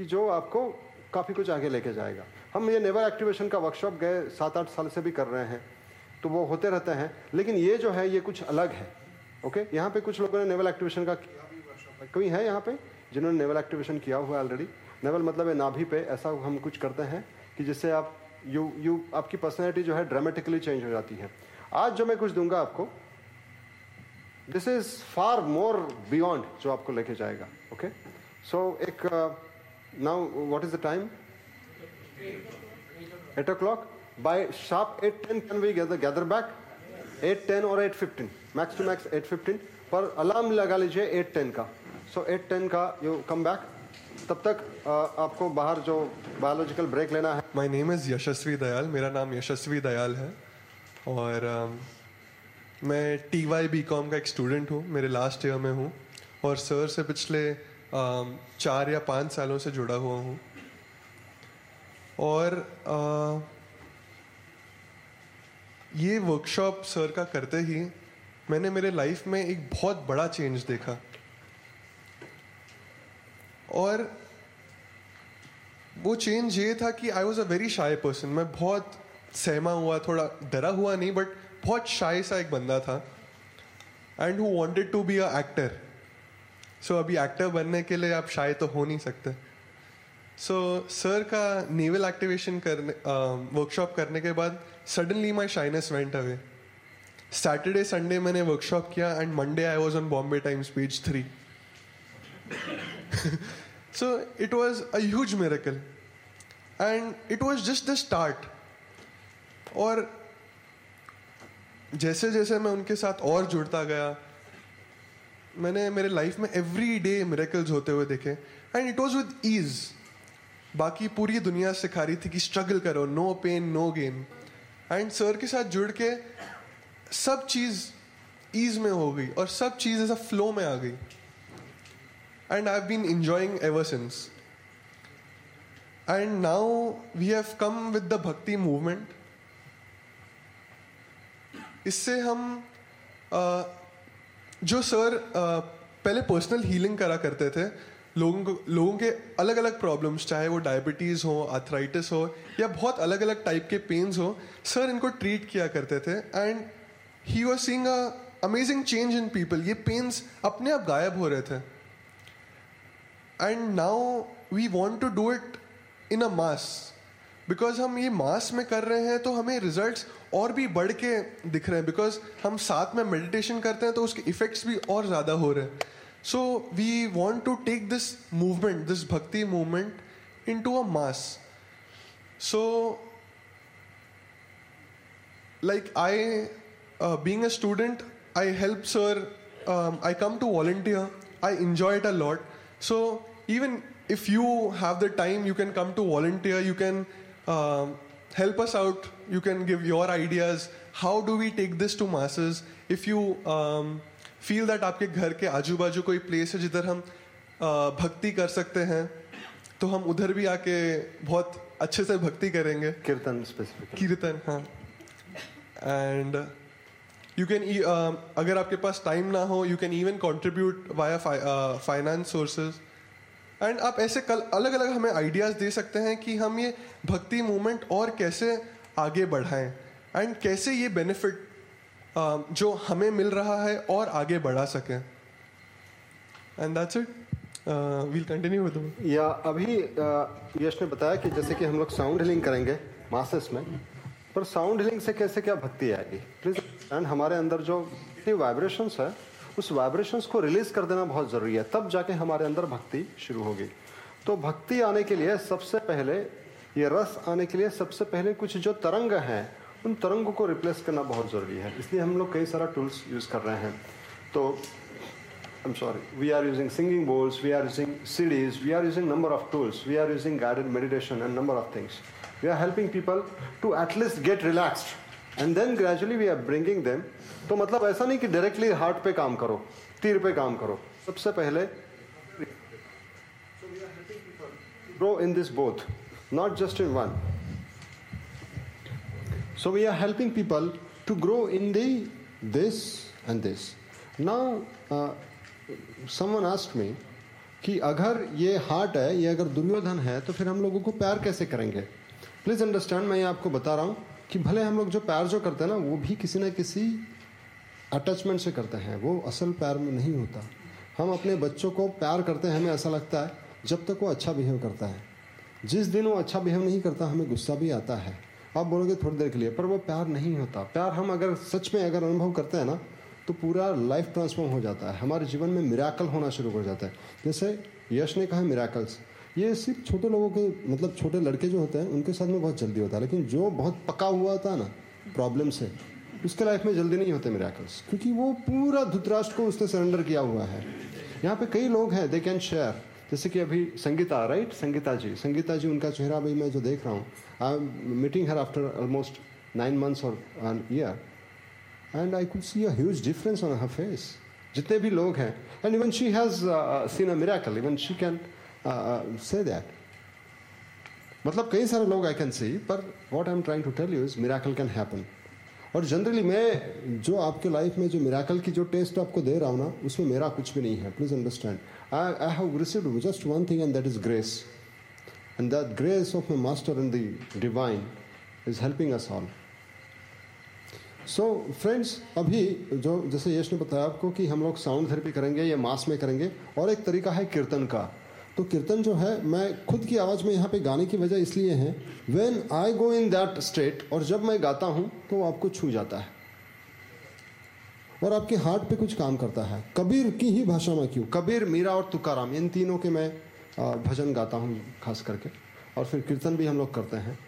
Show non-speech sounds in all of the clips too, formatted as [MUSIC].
कि जो आपको काफ़ी कुछ आगे लेके जाएगा। हम ये नेवर एक्टिवेशन का वर्कशॉप गए सात आठ साल से भी कर रहे हैं तो वो होते रहते हैं, लेकिन ये जो है, ये कुछ अलग है ओके यहाँ पे कुछ लोगों ने नेवल एक्टिवेशन का कोई है यहाँ पे जिन्होंने नेवल एक्टिवेशन किया हुआ है ऑलरेडी नेवल मतलब है नाभि पे ऐसा हम कुछ करते हैं कि जिससे आप यू यू आपकी पर्सनैलिटी जो है ड्रामेटिकली चेंज हो जाती है। आज जो मैं कुछ दूँगा आपको this is far more beyond जो आपको लेके जाएगा ओके सो एक now the time eight o'clock by sharp at ten can we gather gather back at ten और at fifteen max to max at fifteen पर अलार्म लगा लीजिए eight ten का। सो एट टेन का you come back तब तक आपको बाहर जो बायोलॉजिकल ब्रेक लेना है। My name is Yashasvi Dayal मेरा नाम यशस्वी दयाल है। और मैं टी वाई बी कॉम का एक स्टूडेंट हूँ। मेरे लास्ट ईयर में हूँ। और सर से पिछले चार या पाँच सालों से जुड़ा हुआ हूँ। और ये वर्कशॉप सर का करते ही मैंने मेरे लाइफ में एक बहुत बड़ा चेंज देखा। और वो चेंज ये था कि I was a very shy person मैं बहुत सहमा हुआ, थोड़ा डरा हुआ नहीं बट बहुत शाई सा एक बंदा था। And who wanted to be a actor so अभी एक्टर बनने के लिए आप शायद तो हो नहीं सकते। सो सर का नेवल एक्टिवेशन करने वर्कशॉप करने के बाद suddenly my shyness went away Saturday Sunday मैंने वर्कशॉप किया and Monday I was on Bombay Times page three so it was a huge miracle. And it was just the start. और जैसे जैसे मैं उनके साथ और जुड़ता गया मैंने मेरे लाइफ में एवरी डे मेरेकल्स होते हुए देखे and it was with ease बाकी पूरी दुनिया सिखा रही थी कि स्ट्रगल करो no pain no gain and sir के साथ जुड़ के सब चीज़ ईज में हो गई, और सब चीज़ ऐसा फ्लो में आ गई. And I been enjoying ever since and now we have come with the bhakti movement इससे हम जो सर पहले पर्सनल हीलिंग करा करते थे, लोगों को, लोगों के अलग अलग प्रॉब्लम्स चाहे वो डायबिटीज़ हो आर्थराइटिस हो, या बहुत अलग अलग टाइप के पेन्स हो, सर इनको ट्रीट किया करते थे and he was seeing a amazing change in people ये पेन्स अपने आप गायब हो रहे थे। And now we want to do it in a mass because हम ये मास में कर रहे हैं तो हमें रिजल्ट्स और भी बढ़ के दिख रहे हैं बिकॉज़ हम साथ में मेडिटेशन करते हैं तो उसके इफेक्ट्स भी और ज़्यादा हो रहे हैं। So we want to take this movement this bhakti movement into a mass so like I being a student I help sir I come to volunteer I enjoy it a lot so even if you have the time you can come to volunteer you can help us out You can give your ideas. How do we take this to masses? If you um, feel that आपके घर के आजू बाजू कोई place है जिधर हम uh, भक्ति कर सकते हैं तो हम उधर भी आके बहुत अच्छे से भक्ति करेंगे कीर्तन स्पेसिफिक कीर्तन हाँ एंड यू कैन अगर आपके पास टाइम ना हो you can even contribute via finance sources and आप ऐसे कल अलग अलग हमें आइडियाज़ दे सकते हैं कि हम ये भक्ति मूवमेंट और कैसे आगे बढ़ाएँ। एंड कैसे ये बेनिफिट uh, जो हमें मिल रहा है और आगे बढ़ा सकें। And that's it we'll continue with या अभी uh, यश ने बताया कि जैसे कि हम लोग साउंड हीलिंग करेंगे मासेस में पर साउंड हीलिंग से कैसे क्या भक्ति आएगी? प्लीज़ एंड हमारे अंदर जो वाइब्रेशंस है उस वाइब्रेशंस को रिलीज़ कर देना बहुत ज़रूरी है। तब जाके हमारे अंदर भक्ति शुरू होगी। तो भक्ति आने के लिए सबसे पहले ये रस आने के लिए सबसे पहले कुछ जो तरंग हैं, उन तरंगों को रिप्लेस करना बहुत ज़रूरी है। इसलिए हम लोग कई सारा टूल्स यूज़ कर रहे हैं। तो I am sorry we are using singing bowls we are using CDs we are using number of tools we are using guided meditation and number of things we are helping people to at least get relaxed and then gradually we are bringing them तो मतलब ऐसा नहीं कि directly heart पे काम करो, तीर पे काम करो। सबसे पहले grow in this both not just in one. So we are helping people to grow in the this and this. Now uh, someone asked me कि अगर ये हार्ट है ये अगर दुर्योधन है तो फिर हम लोगों को प्यार कैसे करेंगे? प्लीज़ अंडरस्टैंड मैं ये आपको बता रहा हूँ कि भले हम लोग जो प्यार जो करते हैं ना वो भी किसी न किसी अटैचमेंट से करते हैं। वो असल प्यार में नहीं होता। हम अपने बच्चों को प्यार करते हैं हमें ऐसा लगता है जब तक वो अच्छा बिहेव करता है। जिस दिन वो अच्छा बिहेव नहीं करता, हमें गुस्सा भी आता है। आप बोलोगे थोड़ी देर के लिए, पर वो प्यार नहीं होता। प्यार हम अगर सच में अगर अनुभव करते हैं ना तो पूरा लाइफ ट्रांसफॉर्म हो जाता है। हमारे जीवन में मिराकल होना शुरू हो जाता है। जैसे यश ने कहा मिराकल्स ये सिर्फ़ छोटे लोगों के मतलब छोटे लड़के जो होते हैं, उनके साथ में बहुत जल्दी होता है। लेकिन जो बहुत पका हुआ था ना प्रॉब्लम से, उसके लाइफ में जल्दी नहीं होते मिराकल्स क्योंकि वो पूरा धुतराष्ट्र को उसने सरेंडर किया हुआ है। यहाँ पे कई लोग हैं दे कैन शेयर जैसे कि अभी संगीता राइट संगीता जी। संगीता जी, उनका चेहरा अभी मैं जो देख रहा हूँ I am meeting her after almost nine months और an year and I could see a difference on her face जितने भी लोग हैं and even she has seen a miracle even she can say that मतलब कई सारे लोग I can see पर what I am trying to tell you is miracle can happen और जनरली मैं जो आपके लाइफ में जो मिराकल की जो टेस्ट आपको दे रहा हूँ ना, उसमें मेरा कुछ भी नहीं है please understand I I have received just one thing and that is grace and that grace of my master in the divine is helping us all so friends अभी जो, जैसे यश ने बताया आपको कि हम लोग साउंड थेरेपी करेंगे या मास में करेंगे, और एक तरीका है कीर्तन का। तो कीर्तन जो है, मैं खुद की आवाज़ में यहाँ पे गाने की वजह इसलिए है when I go in that state और जब मैं गाता हूँ तो वो आपको छू जाता है। और आपके हार्ट पे कुछ काम करता है। कबीर की ही भाषा में क्यों? कबीर, मीरा और तुकाराम, इन तीनों के मैं भजन गाता हूँ, खास करके। और फिर कीर्तन भी हम लोग करते हैं।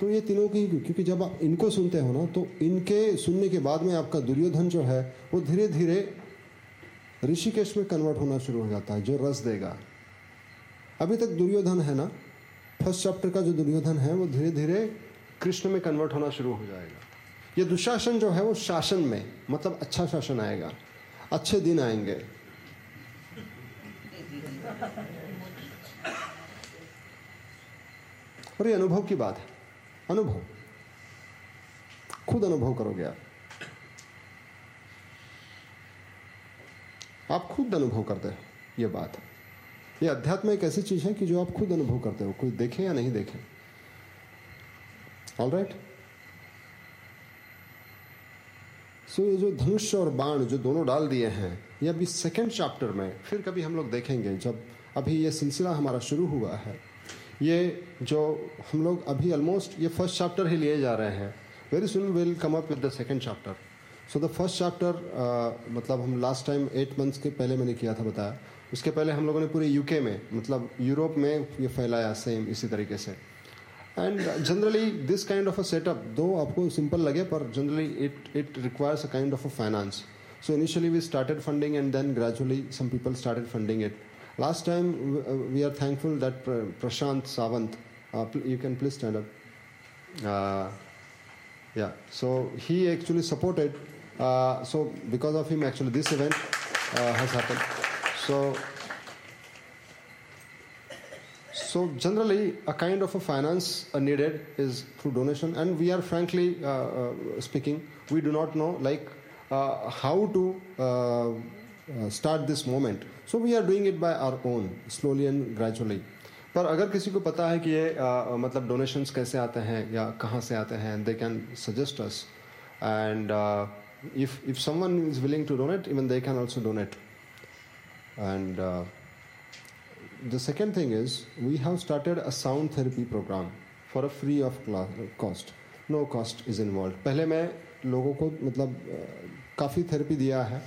तो ये तीनों की, क्योंकि जब आप इनको सुनते हो ना तो इनके सुनने के बाद में आपका दुर्योधन जो है, वो धीरे धीरे ऋषिकेश में कन्वर्ट होना शुरू हो जाता है, जो रस देगा। अभी तक दुर्योधन है ना? फ़र्स्ट चैप्टर का जो दुर्योधन है, वो धीरे धीरे कृष्ण में कन्वर्ट होना शुरू हो जाएगा। ये दुशासन जो है, वो शासन में मतलब अच्छा शासन आएगा। अच्छे दिन आएँगे। और ये अनुभव की बात है। अनुभव। खुद अनुभव करोगे आप। आप खुद अनुभव करते हो, ये बात है। ये अध्यात्म एक ऐसी चीज़ है कि जो आप खुद अनुभव करते हो, कोई देखे या नहीं देखे। ऑल राइट सो ये जो धनुष और बाण जो दोनों डाल दिए हैं, ये अभी सेकेंड चैप्टर में, फिर कभी हम लोग देखेंगे जब अभी ये सिलसिला हमारा शुरू हुआ है। ये जो हम लोग अभी ऑलमोस्ट ये फ़र्स्ट चैप्टर ही लिए जा रहे हैं। Very soon will come up with the second chapter so the first chapter मतलब हम लास्ट टाइम एट मंथ्स के पहले मैंने किया था बताया। उसके पहले हम लोगों ने पूरे यूके में मतलब यूरोप में ये फैलाया सेम इसी तरीके से। And generally this kind of a setup though आपको सिंपल लगे, पर generally it it requires a kind of a finance so initially we started funding and then gradually some people started funding it last time we are thankful that Prashant Sawant you can please stand up या so he actually supported uh, so because of him actually this event uh, has happened so, so generally, a kind of a finance needed is through donation, and we are frankly uh, uh, speaking, we do not know like uh, how to uh, uh, start this moment. So we are doing it by our own, slowly and gradually. पर अगर किसी को पता है कि ये आ, मतलब donations कैसे आते हैं या कहाँ से आते हैं they can suggest us and if if someone is willing to donate even they can also donate And uh, the second thing is we have started a sound therapy program for a free of cost. No cost is involved. पहले मैं लोगों को मतलब काफ़ी therapy दिया है।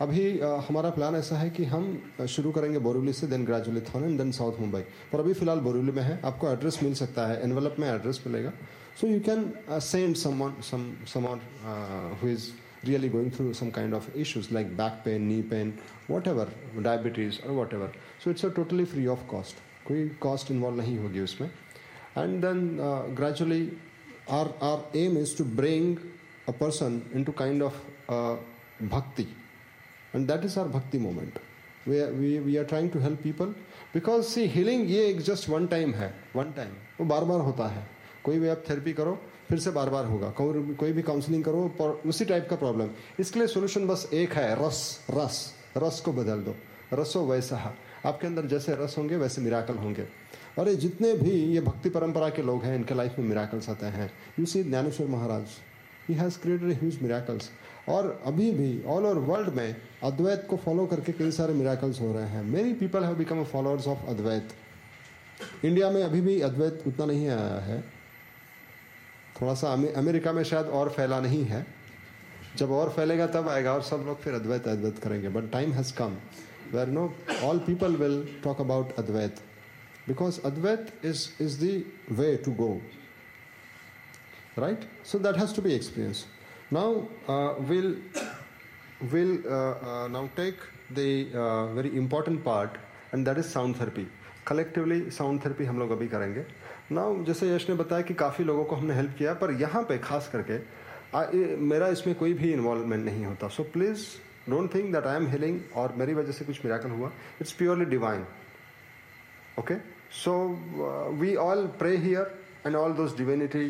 अभी हमारा प्लान ऐसा है कि हम शुरू करेंगे बोरीवली से then gradually Thane and then south Mumbai. पर अभी फ़िलहाल बोरीवली में है। आपको एड्रेस मिल सकता है। एनवेलप में एड्रेस मिलेगा। So you can send someone some someone who is really going through some kind of issues like back pain, knee pain, whatever, diabetes or whatever. So it's a totally free of cost. कोई cost involved नहीं होगी उसमें. And then uh, gradually our, our aim is to bring a person into kind of uh, bhakti. And that is our bhakti moment. We are, we, we are trying to help people because see healing ये just one time है, one time. वो बार बार होता है. कोई भी आप therapy करो फिर से बार बार होगा कोई भी काउंसलिंग करो उसी टाइप का प्रॉब्लम इसके लिए सोल्यूशन बस एक है, रस रस। रस को बदल दो। रसो वैसा आपके अंदर जैसे रस होंगे, वैसे मिराकल होंगे। और ये जितने भी ये भक्ति परंपरा के लोग हैं, इनके लाइफ में मिराकल्स आते हैं। You see Dnyaneshwar Maharaj he has created huge miracles और अभी भी ऑल ओवर वर्ल्ड में, अद्वैत को फॉलो करके कई सारे मिराकल्स हो रहे हैं। Many people have become followers of Advaita. India में अभी भी अद्वैत उतना नहीं आया है। थोड़ा सा अमेरिका में शायद और फैला नहीं है। जब और फैलेगा तब आएगा और सब लोग फिर अद्वैत अद्वैत करेंगे। But time has come where no all people will talk about Advaita. Because Advaita is is the way to go right so that has to be experience now will will now take the very important part and that is sound therapy collectively sound therapy हम लोग अभी करेंगे। Now जैसे यश ने बताया कि काफ़ी लोगों को हमने हेल्प किया पर यहाँ पे खास करके आ, ए, मेरा इसमें कोई भी इन्वॉल्वमेंट नहीं होता। So please don't think that I am healing और मेरी वजह से कुछ मिराकल हुआ। It's purely divine okay so we all pray here and all those divinity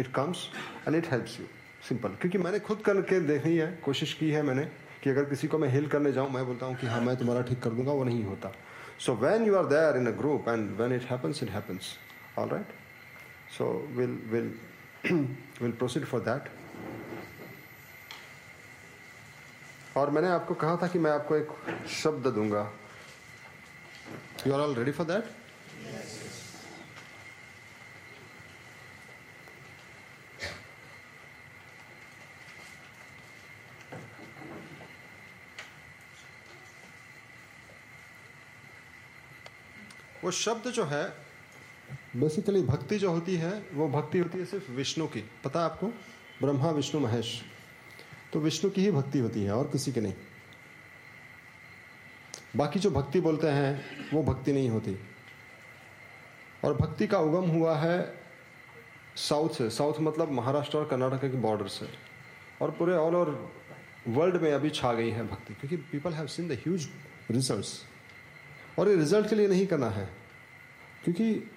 it comes and it helps you simple क्योंकि मैंने खुद करके देखनी है कोशिश की है मैंने कि अगर किसी को मैं हिल करने जाऊँ मैं बोलता हूँ कि हाँ मैं तुम्हारा ठीक कर दूँगा वो नहीं होता। so when you are there in a group and when it happens it happens all right so will will [CLEARS THROAT] will proceed for that और मैंने आपको कहा था कि मैं आपको एक शब्द दूंगा you are all ready for that वो शब्द जो है बेसिकली भक्ति जो होती है, वो भक्ति होती है सिर्फ़ विष्णु की। पता है आपको? ब्रह्मा, विष्णु, महेश। तो विष्णु की ही भक्ति होती है और किसी की नहीं। बाकी जो भक्ति बोलते हैं, वो भक्ति नहीं होती। और भक्ति का उगम हुआ है साउथ से। साउथ मतलब महाराष्ट्र और कर्नाटक के बॉर्डर से। और पूरे ऑल ओवर वर्ल्ड में अभी छा गई है भक्ति। क्योंकि people have seen the huge results और ये रिज़ल्ट के लिए नहीं करना है। क्योंकि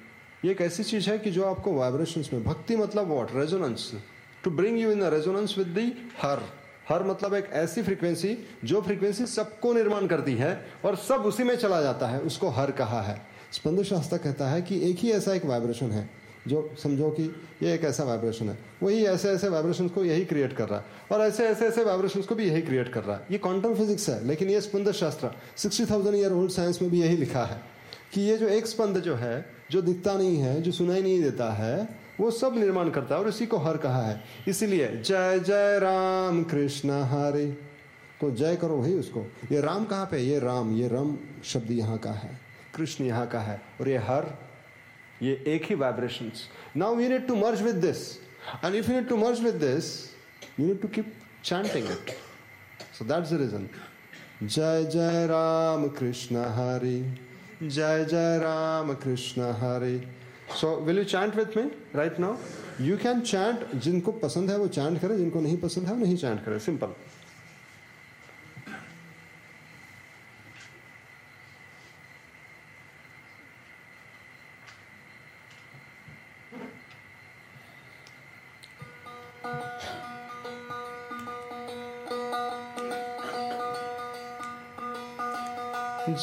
ये एक ऐसी चीज़ है कि जो आपको वाइब्रेशंस में, भक्ति मतलब what resonance to bring you in the resonance with the her her मतलब एक ऐसी फ्रीक्वेंसी जो फ्रीक्वेंसी सबको निर्माण करती है और सब उसी में चला जाता है। उसको हर कहा है। स्पंद शास्त्र कहता है कि एक ही ऐसा एक वाइब्रेशन है। जो समझो कि ये एक ऐसा वाइब्रेशन है। वही ऐसे ऐसे वाइब्रेशन को यही क्रिएट कर रहा है। और ऐसे ऐसे ऐसे वाइब्रेशन को भी यही क्रिएट कर रहा है। ये क्वांटम फिजिक्स है, लेकिन ये स्पंद शास्त्र sixty thousand year old science में भी यही लिखा है कि ये जो एक स्पंद जो है, जो दिखता नहीं है, जो सुनाई नहीं देता है, वो सब निर्माण करता है और इसी को हर कहा है। इसीलिए जय जय राम कृष्ण हरे। तो जय करो भाई उसको। ये राम कहाँ पे ये राम ये राम शब्द यहाँ का है। कृष्ण यहाँ का है। और ये हर ये एक ही vibration now you need to merge with this and if you need to merge with this you need to keep chanting it so that's the reason जय जय राम कृष्ण हरे जय जय Ram Krishna Hare so will you chant with me right now you can chant जिनको पसंद है वो chant करे जिनको नहीं पसंद है वो नहीं चैंट करे सिंपल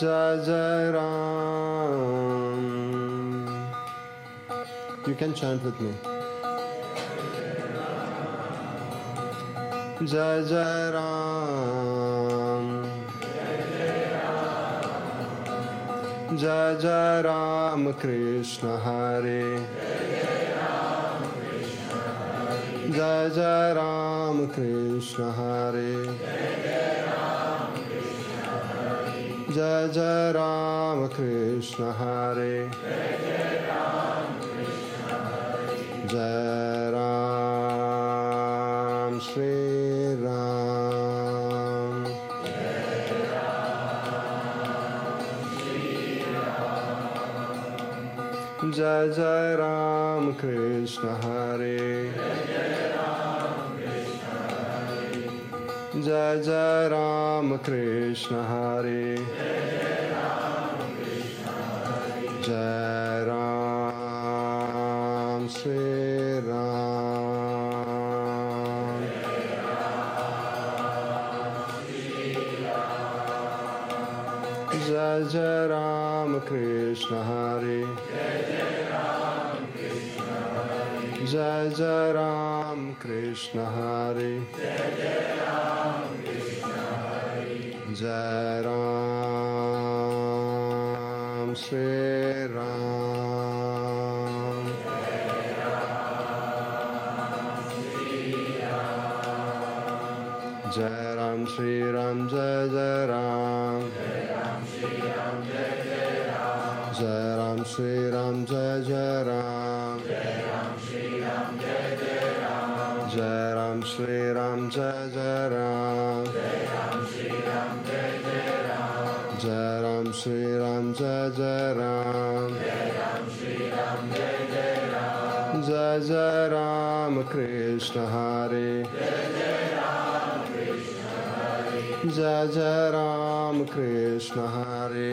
जय जय Ram You can chant with me. जय जय राम जय जय राम कृष्ण हरे जय जय राम कृष्ण हरे Jai Ram Krishna Hare Jai Ram Krishna Hare Ram Shri Ram Jai Ram Shri Ram Jai Jai Ram Krishna Hare Jai Jai Ram Krishna Hare Jai Jai Ram Krishna Hari. Jai Jai Ram Krishna Hare Jai Ram krishna Sri Ram Jai Ram Sri Ram Jai Jai Ram जय जय राम जय राम श्री राम जय जय राम जय जय राम कृष्ण हरे जय जय राम कृष्ण हरे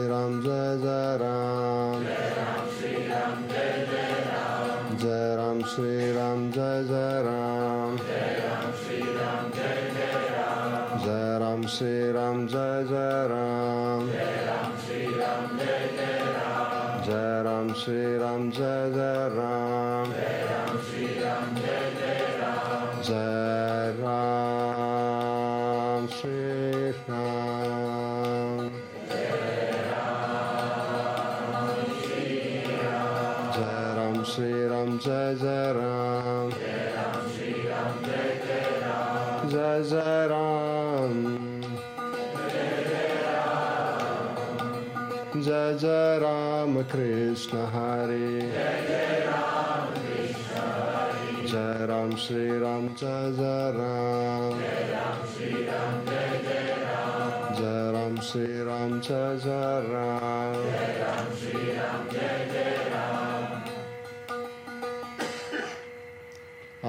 जय राम कृष्ण हरे। जय राम श्री राम, जय जय राम। जय राम श्री राम, जय जय राम।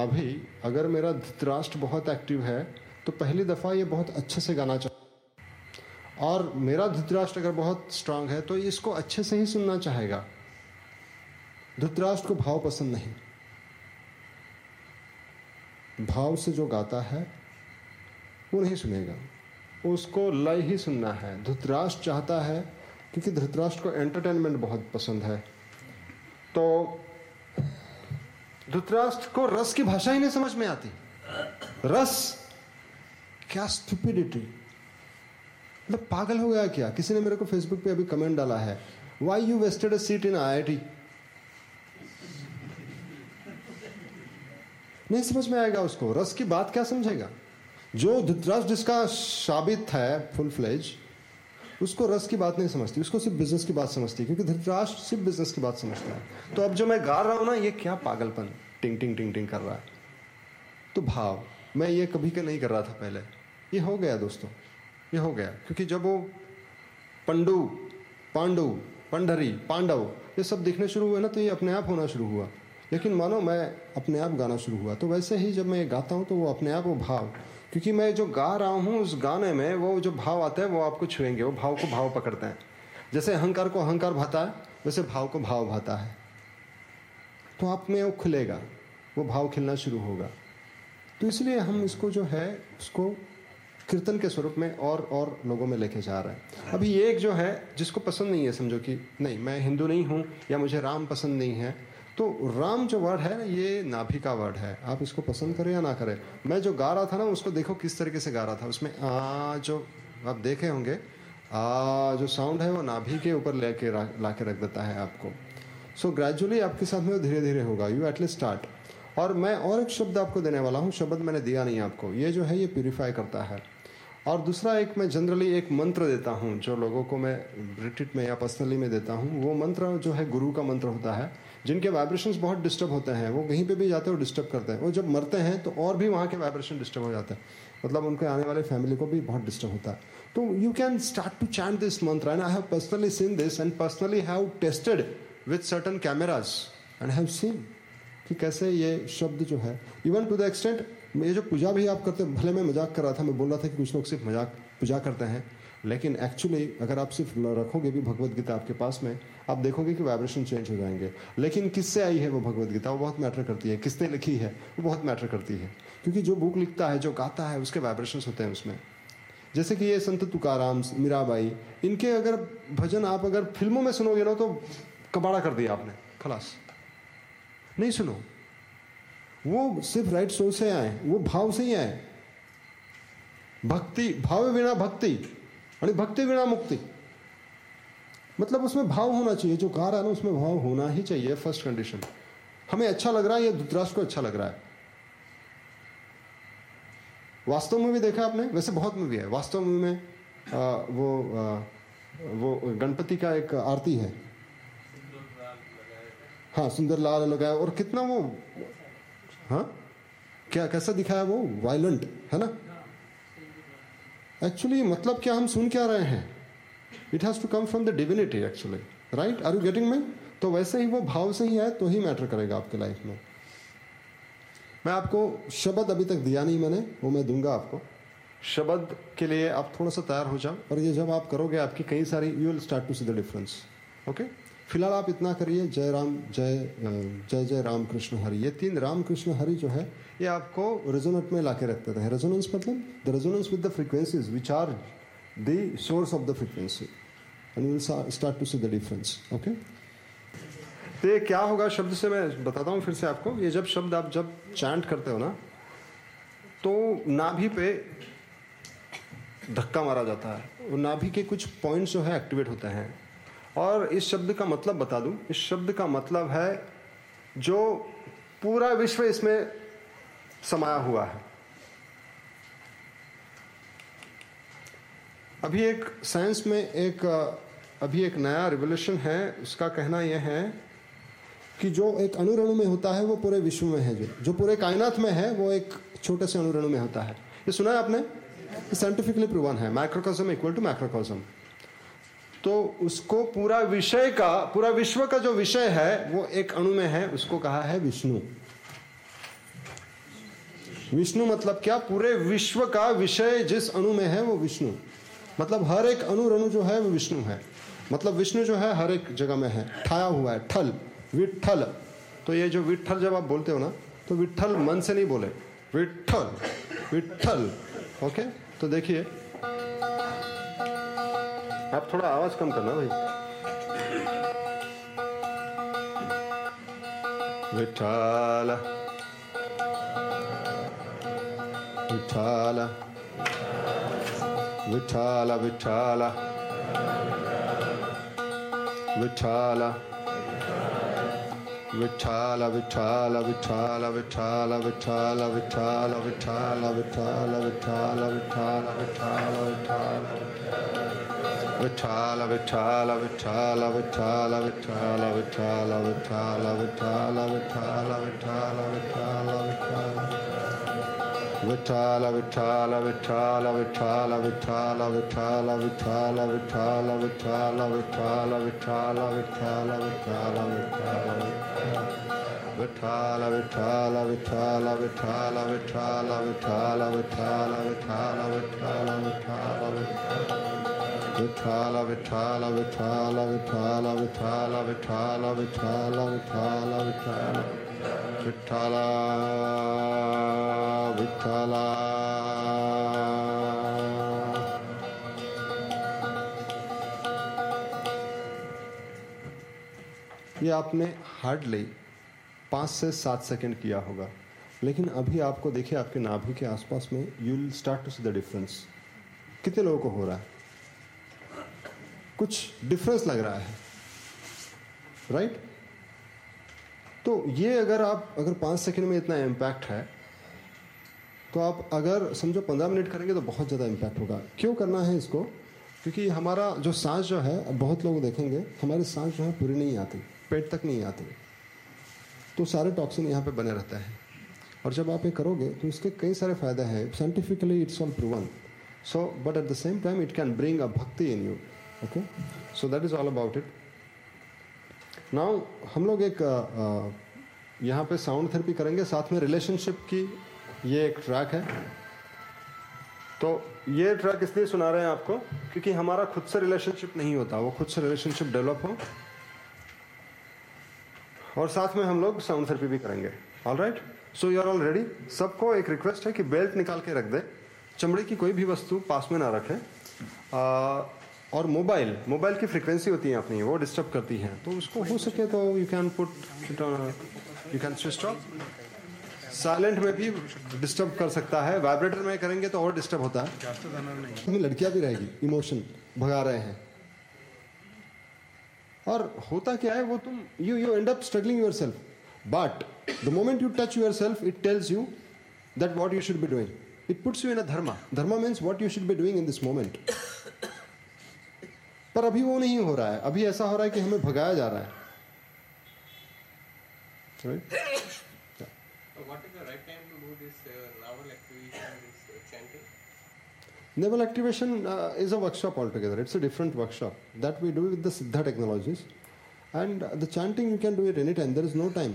अभी अगर मेरा धृतराष्ट्र बहुत एक्टिव है तो पहली दफ़ा ये बहुत अच्छे से गाना चाह। और मेरा धृतराष्ट्र अगर बहुत स्ट्रांग है तो इसको अच्छे से ही सुनना चाहेगा। धृतराष्ट्र को भाव पसंद नहीं। भाव से जो गाता है, वो नहीं सुनेगा। उसको लय ही सुनना है। धृतराष्ट्र चाहता है, क्योंकि धृतराष्ट्र को एंटरटेनमेंट बहुत पसंद है। तो धृतराष्ट्र को रस की भाषा ही नहीं समझ में आती। रस, क्या स्टुपिडिटी मतलब पागल हो गया क्या? किसी ने मेरे को फेसबुक पे अभी कमेंट डाला है। Why you wasted a seat in I I नहीं समझ में आएगा उसको। रस की बात क्या समझेगा? जो धृतराष्ट्र जिसका साबित है फुल फ्लेज उसको रस की बात नहीं समझती। उसको सिर्फ़ बिज़नेस की बात समझती है, क्योंकि धृतराष्ट्र सिर्फ़ बिज़नेस की बात समझता है। तो अब जो मैं गा रहा हूँ ना, ये क्या पागलपन? टिंग टिंग टिंग टिंग कर रहा है। तो भाव, मैं ये कभी का नहीं कर रहा था पहले। ये हो गया दोस्तों। ये हो गया। क्योंकि जब वो पंडु, पांडु पंडरी पांडव, ये सब दिखने शुरू हुए ना तो ये अपने आप होना शुरू हुआ। लेकिन मानो मैं अपने आप गाना शुरू हुआ तो वैसे ही जब मैं ये गाता हूँ तो वो अपने आप वो भाव, क्योंकि मैं जो गा रहा हूँ, उस गाने में वो जो भाव आता है, वो आपको छुएँगे, वो भाव को भाव पकड़ते हैं। जैसे अहंकार को अहंकार भाता है, वैसे भाव को भाव भाता है। तो आप में वो खुलेगा, वो भाव खिलना शुरू होगा। तो इसलिए हम इसको जो है, उसको कीर्तन के स्वरूप में और और लोगों में लेके जा रहे हैं। अभी एक जो है जिसको पसंद नहीं है समझो कि नहीं मैं हिंदू नहीं हूँ या मुझे राम पसंद नहीं है तो राम जो वर्ड है ये नाभि का वर्ड है। आप इसको पसंद करें या ना करें? मैं जो गा रहा था ना उसको देखो किस तरीके से गा रहा था। उसमें आ जो आप देखे होंगे आ जो साउंड है वो नाभि के ऊपर लेके ला के रख देता है आपको। सो so, ग्रेजुअली आपके साथ में धीरे धीरे होगा। यू एटलीस्ट स्टार्ट और मैं और एक शब्द आपको देने वाला हूँ शब्द मैंने दिया नहीं आपको। ये जो है ये प्योरीफाई करता है। और दूसरा एक मैं जनरली एक मंत्र देता हूँ, जो लोगों को मैं रिट्रीट में या पर्सनली में देता हूँ, वो मंत्र जो है गुरु का मंत्र होता है, जिनके वाइब्रेशंस बहुत डिस्टर्ब होते हैं, वो कहीं पे भी जाते हैं वो डिस्टर्ब करते हैं। वो जब मरते हैं तो और भी वहाँ के वाइब्रेशन डिस्टर्ब हो जाते हैं। मतलब उनके आने वाले फैमिली को भी बहुत डिस्टर्ब होता है। तो you can start to chant this mantra and I have personally seen this and personally have tested with certain cameras and have seen कि कैसे ये शब्द जो है इवन टू द एक्सटेंट ये जो पूजा भी आप करते हैं भले मैं मज़ाक कर रहा था, मैं बोल रहा था कि कुछ लोग सिर्फ़ मज़ाक, पूजा करते हैं, लेकिन एक्चुअली अगर आप सिर्फ़ रखोगे भी भगवत गीता आपके पास में, आप देखोगे कि वाइब्रेशन चेंज हो जाएँगे। लेकिन किससे आई है वो भगवत गीता? वो बहुत मैटर करती है। किसने लिखी है? वो बहुत मैटर करती है। क्योंकि जो बुक लिखता है, जो गाता है, उसके वाइब्रेशन होते हैं उसमें। जैसे कि ये संत तुकाराम, मीराबाई, इनके अगर भजन आप अगर फ़िल्मों में सुनोगे ना तो कबाड़ा कर दिया आपने। खलास। नहीं सुनो। वो सिर्फ़ राइट सोच से आए वो भाव से ही आए। भक्ति भाव बिना भक्ति और भक्ति बिना मुक्ति। मतलब उसमें भाव होना चाहिए जो गा रहा है ना उसमें भाव होना ही चाहिए फ़र्स्ट कंडीशन हमें अच्छा लग रहा है या धुतराष्ट्र को अच्छा लग रहा है? वास्तव में भी देखा आपने? वैसे बहुत मूवी है। वास्तव में आ, वो आ, वो गणपति का एक आरती है। हाँ सुंदर लाल लगाया और कितना वो हाँ? क्या, कैसा दिखाया वो? वायलेंट है ना? एक्चुअली मतलब क्या हम सुन क्या रहे हैं? It has to come from the divinity actually right are you getting me तो वैसे ही वो भाव से ही आए तो ही मैटर करेगा आपके लाइफ में। मैं आपको शब्द अभी तक दिया नहीं मैंने, वो मैं दूँगा आपको। शब्द के लिए आप थोड़ा सा तैयार हो जाओ, और ये जब आप करोगे आपकी कई सारी you will start to see the difference okay फ़िलहाल आप इतना करिए। जय राम, जय जय जय राम कृष्ण हरि। ये तीन राम कृष्ण हरि जो है, ये आपको रेजोनेट में ला के रखते हैं रेजोनेंस मतलब? The resonance with the frequencies which are the source of the frequency and will start to see the difference okay तो ये क्या होगा शब्द से मैं बताता हूँ फिर से आपको। ये जब शब्द आप जब चैंट करते हो ना तो नाभि पे धक्का मारा जाता है। और नाभि के कुछ पॉइंट्स जो है एक्टिवेट होते हैं। और इस शब्द का मतलब बता दूँ, इस शब्द का मतलब है जो पूरा विश्व इसमें समाया हुआ है। अभी एक साइंस में एक, अभी एक नया रिवोल्यूशन है, उसका कहना यह है कि जो एक अणुरणु में होता है, वो पूरे विश्व में है जो। जो पूरे कायनात में है, वो एक छोटे से अणुरणु में होता है। ये सुना है आपने? साइंटिफिकली प्रूवन है। माइक्रोकॉजम इक्वल टू माइक्रोकॉजम तो उसको पूरा विषय का, पूरा विश्व का जो विषय है, वो एक अणु में है, उसको कहा है विष्णु। विष्णु मतलब क्या? पूरे विश्व का विषय जिस अणु में है, वो विष्णु। मतलब हर एक अणु रणु जो है, वो विष्णु है। मतलब विष्णु जो है, हर एक जगह में है। ठाया हुआ है, ठल। विठल तो ये जो विठल जब आप बोलते हो ना तो विठल मन से नहीं बोले। विठल विठल ओके? तो देखिए आप थोड़ा आवाज़ कम करना भाई Vitthal Vitthal Vitthal Vitthal Vitthal Vitthal Vitthal Vitthal Vitthal Vitthal Vitthal Vitthal Vitthal Vitthal Vitthal Vitthal Vitthal Vitala, Vitala, Vitala, Vitala, Vitala, Vitala, Vitala, Vitala, Vitala, Vitala, Vitala, Vitala. Vitala, Vitala, Vitala, Vitala, Vitala, Vitala, Vitala, Vitala, Vitala, Vitala, Vitala, Vitala, Vitala, Vitala. Vitala, Vitala, Vitala, Vitala, Vitala, Vitala, Vitala, Vitala, Vitala, Vitala, Vitala. Vitala, ये आपने hardly पाँच से सात second किया होगा, लेकिन अभी आपको देखिए आपके नाभि के आसपास में you will start to see the difference कितने लोगों को हो रहा है? कुछ डिफरेंस लग रहा है राइट तो ये अगर आप, अगर पाँच सेकंड में इतना इम्पैक्ट है तो आप अगर समझो पंद्रह मिनट करेंगे तो बहुत ज़्यादा इम्पैक्ट होगा। क्यों करना है इसको? क्योंकि हमारा जो सांस जो है बहुत लोग देखेंगे, हमारी सांस जो है पूरी नहीं आती, पेट तक नहीं आती। तो सारे टॉक्सिन यहाँ पे बने रहते हैं। और जब आप ये करोगे तो इसके कई सारे फ़ायदे हैं। Scientifically it's all proven so but at the same time it can bring a bhakti in you okay so that is all about it now हम लोग एक यहाँ पे साउंड थेरेपी करेंगे, साथ में रिलेशनशिप की ये एक ट्रैक है। तो ये ट्रैक इसलिए सुना रहे हैं आपको, क्योंकि हमारा खुद से रिलेशनशिप नहीं होता, वो खुद से रिलेशनशिप डेवलप हो। और साथ में हम लोग साउंड थेरेपी भी करेंगे। All right so you are all ready सबको एक रिक्वेस्ट है कि बेल्ट निकाल के रख दे। चमड़े की कोई भी वस्तु पास में ना रखें। और मोबाइल मोबाइल की फ्रिक्वेंसी होती है अपनी, वो डिस्टर्ब करती है। तो उसको हो सके तो you can put you can switch off silent में भी डिस्टर्ब कर सकता है। वाइब्रेटर में करेंगे तो और डिस्टर्ब होता है। लड़कियाँ भी रहेगी इमोशन भगा रहे हैं। और होता क्या है, वो तुम you you end up struggling yourself but the moment you touch yourself it tells you that what you should be doing it puts you in a dharma dharma means what you should be doing in this moment पर अभी वो नहीं हो रहा है। अभी ऐसा हो रहा है कि हमें भगाया जा रहा है। Navel activation is a workshop all together it's a different workshop that we do with the Siddha technologies and the chanting you can do it any time there is no time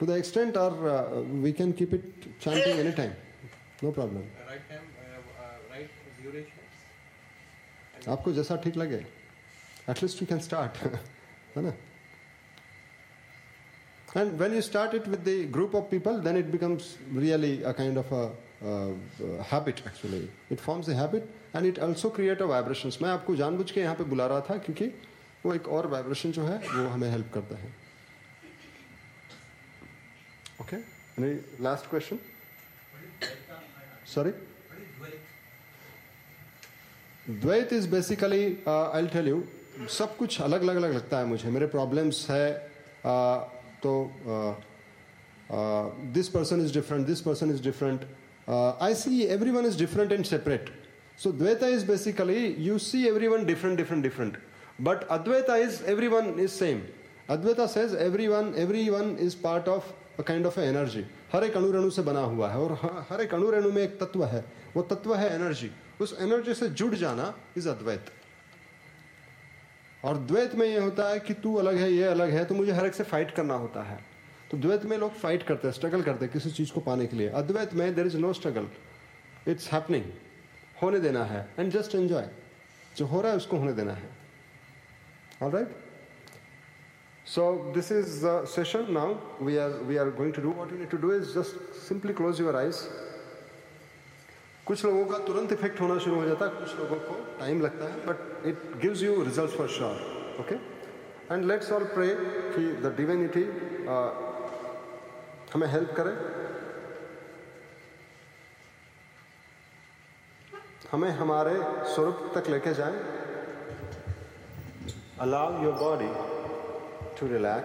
to the extent are we can keep it chanting any time no problem आपको जैसा ठीक लगे at least you can start है ना And when you start it with the group of people, then it becomes really a kind of a, uh, habit actually. It forms a habit and it also create a vibrations. मैं आपको जानबूझ के यहाँ पे बुला रहा था क्योंकि वो एक और वाइब्रेशन जो है वो हमें हेल्प करता है okay last question sorry Dvaita is basically I tell you सब कुछ अलग अलग अलग लगता है मुझे। मेरे प्रॉब्लम्स है uh, तो this person is different this person is different I see everyone is different and separate so Dvaita is basically you see everyone different different different but Advaita is everyone is same Advaita says everyone everyone is part of a kind of energy हर एक अणु रेणु से बना हुआ है और हर एक अणु रेणु में एक तत्व है। वो तत्व है एनर्जी उस एनर्जी से जुड़ जाना इज़ अद्वैत। और द्वैत में ये होता है कि तू अलग है, ये अलग है तो मुझे हर एक से फाइट करना होता है। तो द्वैत में लोग फाइट करते हैं स्ट्रगल करते हैं किसी चीज़ को पाने के लिए। अद्वैत में there is no struggle it's happening होने देना है। एंड जस्ट एंजॉय जो हो रहा है उसको होने देना है। All right this is the session. Now. We are we are going to do. What you need to do is just simply close your eyes. कुछ लोगों का तुरंत इफ़ेक्ट होना शुरू हो जाता है, कुछ लोगों को टाइम लगता है but it gives you result for sure okay and let's all pray कि द डिविनिटी हमें हेल्प करे। हमें हमारे स्वरूप तक लेके जाए। Allow your body to relax.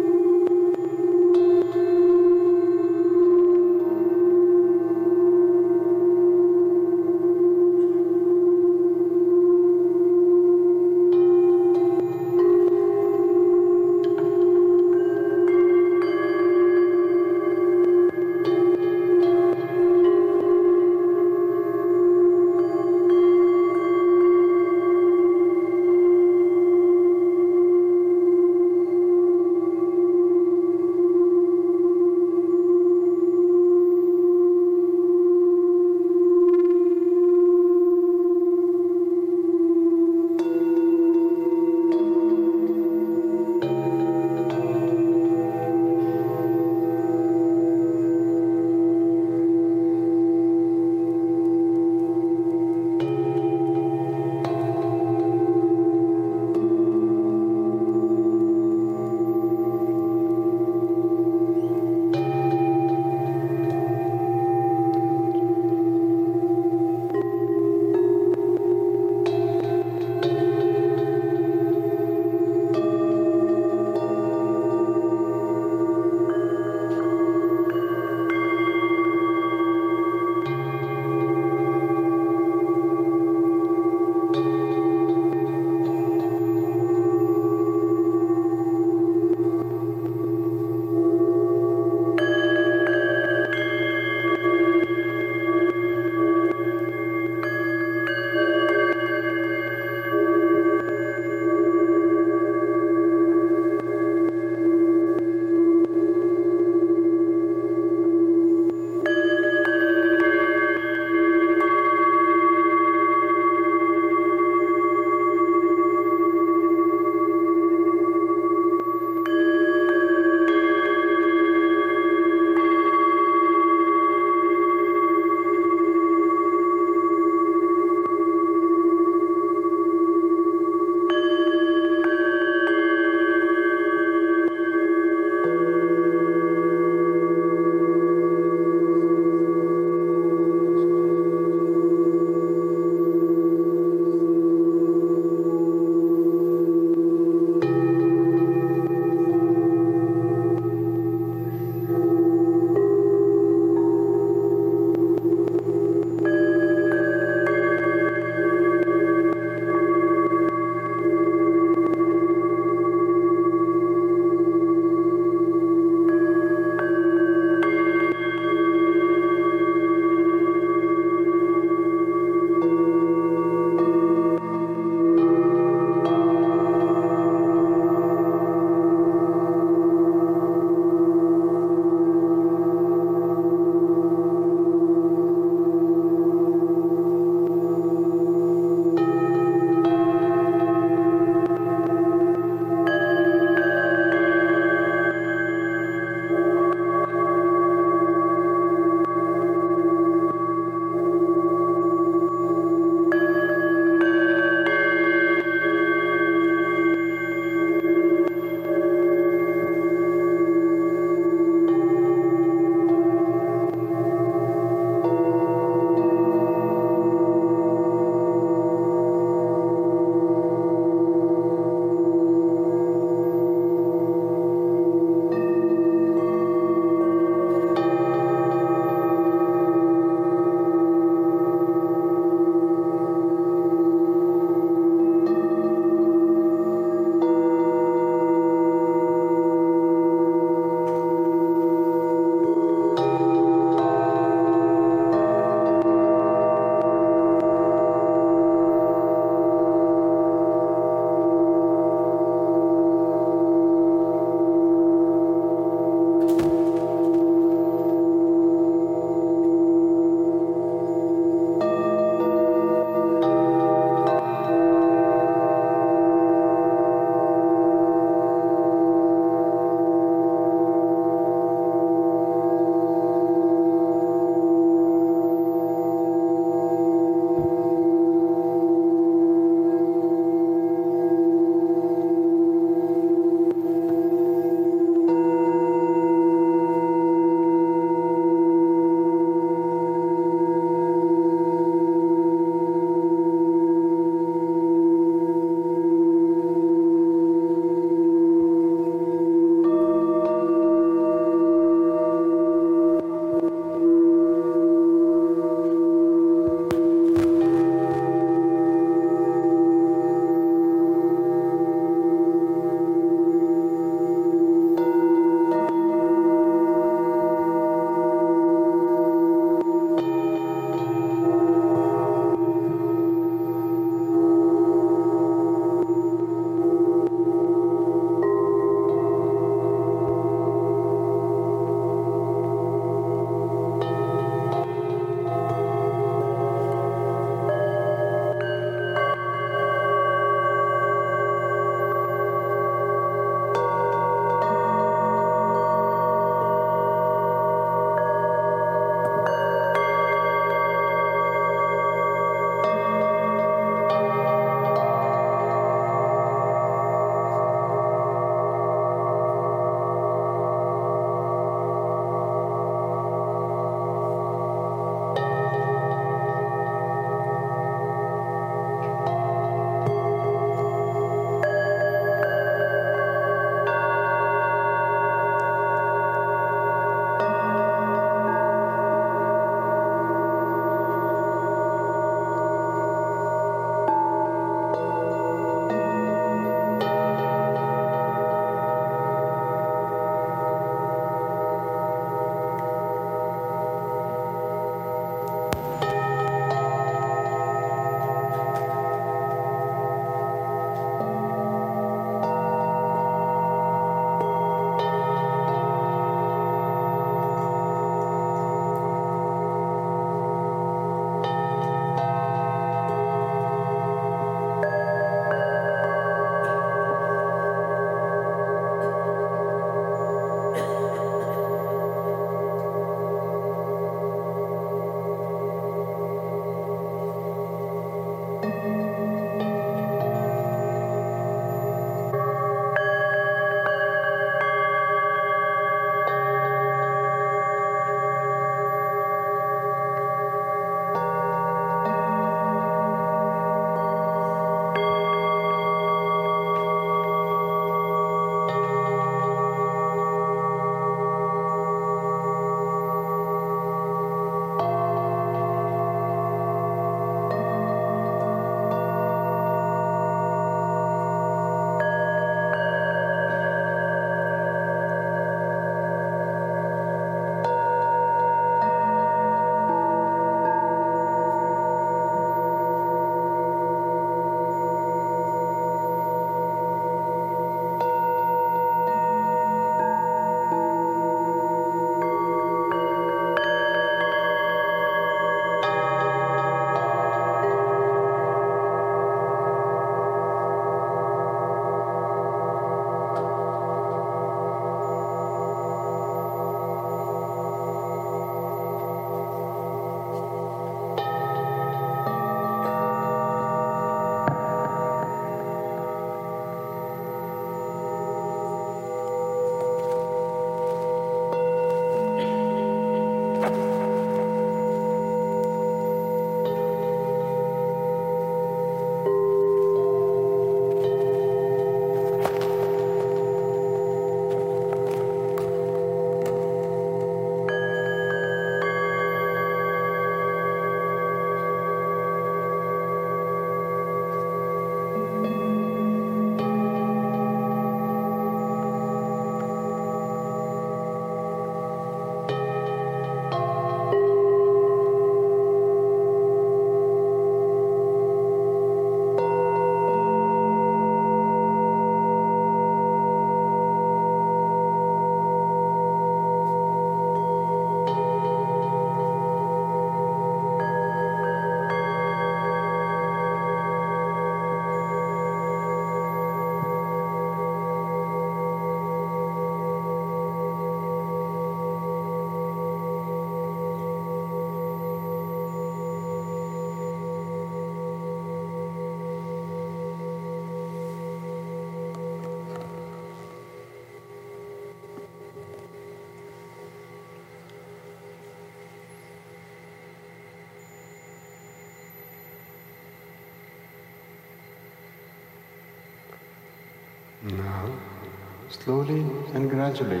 Slowly and gradually,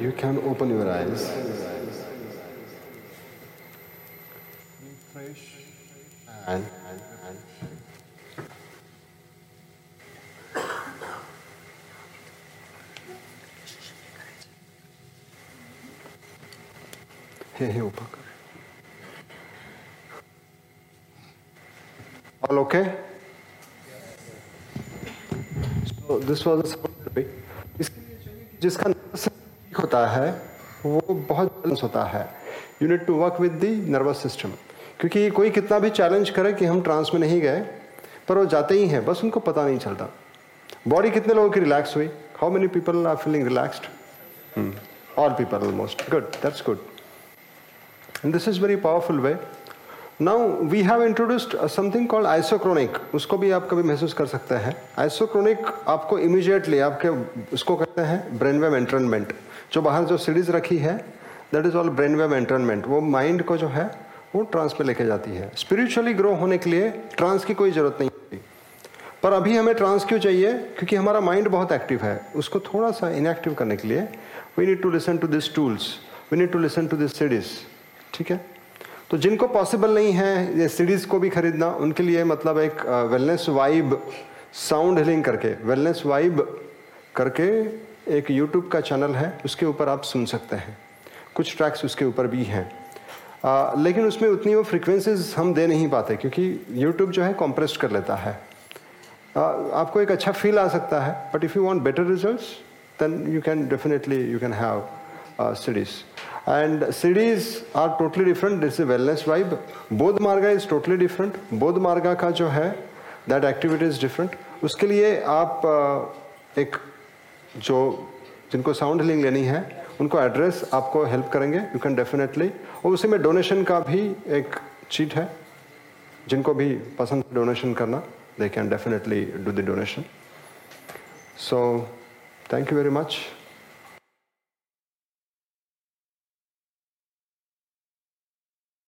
you can open your eyes. And [COUGHS] Hey, hey, Upakar. All okay? So this was the sound जिसका ठीक होता है, वो बहुत बैलेंस होता है। You need to work with the nervous system क्योंकि कोई कितना भी चैलेंज करे कि हम ट्रांस में नहीं गए, पर वो जाते ही हैं, बस उनको पता नहीं चलता। बॉडी कितने लोगों की रिलैक्स हुई? How many people are feeling relaxed all people almost good that's good this is very powerful powerful way. We have introduced something called isochronic. उसको भी आप कभी महसूस कर सकते हैं। आइसोक्रोनिक आपको इमीडिएटली आपके, उसको कहते हैं ब्रेन वेव एंटरनमेंट जो बाहर जो सीरीज़ रखी है that is all brain wave entrainment वो माइंड को जो है, वो ट्रांस पे लेके जाती है। स्पिरिचुअली ग्रो होने के लिए ट्रांस की कोई ज़रूरत नहीं होती। पर अभी हमें ट्रांस क्यों चाहिए? क्योंकि हमारा माइंड बहुत एक्टिव है। उसको थोड़ा सा इनएक्टिव करने के लिए we need to listen to this tools we need to listen to this series ठीक है? तो जिनको पॉसिबल नहीं है ये सीरीज़ को भी खरीदना उनके लिए मतलब एक वेलनेस वाइब साउंड हीलिंग करके वेलनेस वाइब करके एक यूट्यूब का चैनल है उसके ऊपर आप सुन सकते हैं। कुछ ट्रैक्स उसके ऊपर भी हैं। आ, लेकिन उसमें उतनी वो फ्रिक्वेंसीज हम दे नहीं पाते क्योंकि यूट्यूब जो है कॉम्प्रेस्ड कर लेता है। आ, आपको एक अच्छा फील आ सकता है but if you want better result then you can definitely you can have series and cities are totally different is a wellness vibe bodh marga is totally different bodh marga का जो है that activity is different उसके लिए आप uh, एक जो जिनको sound healing लेनी है उनको एड्रेस आपको हेल्प करेंगे यू कैन डेफिनेटली और उसी में डोनेशन का भी एक चीट है जिनको भी पसंद डोनेशन करना they can definitely do the donation so thank you very much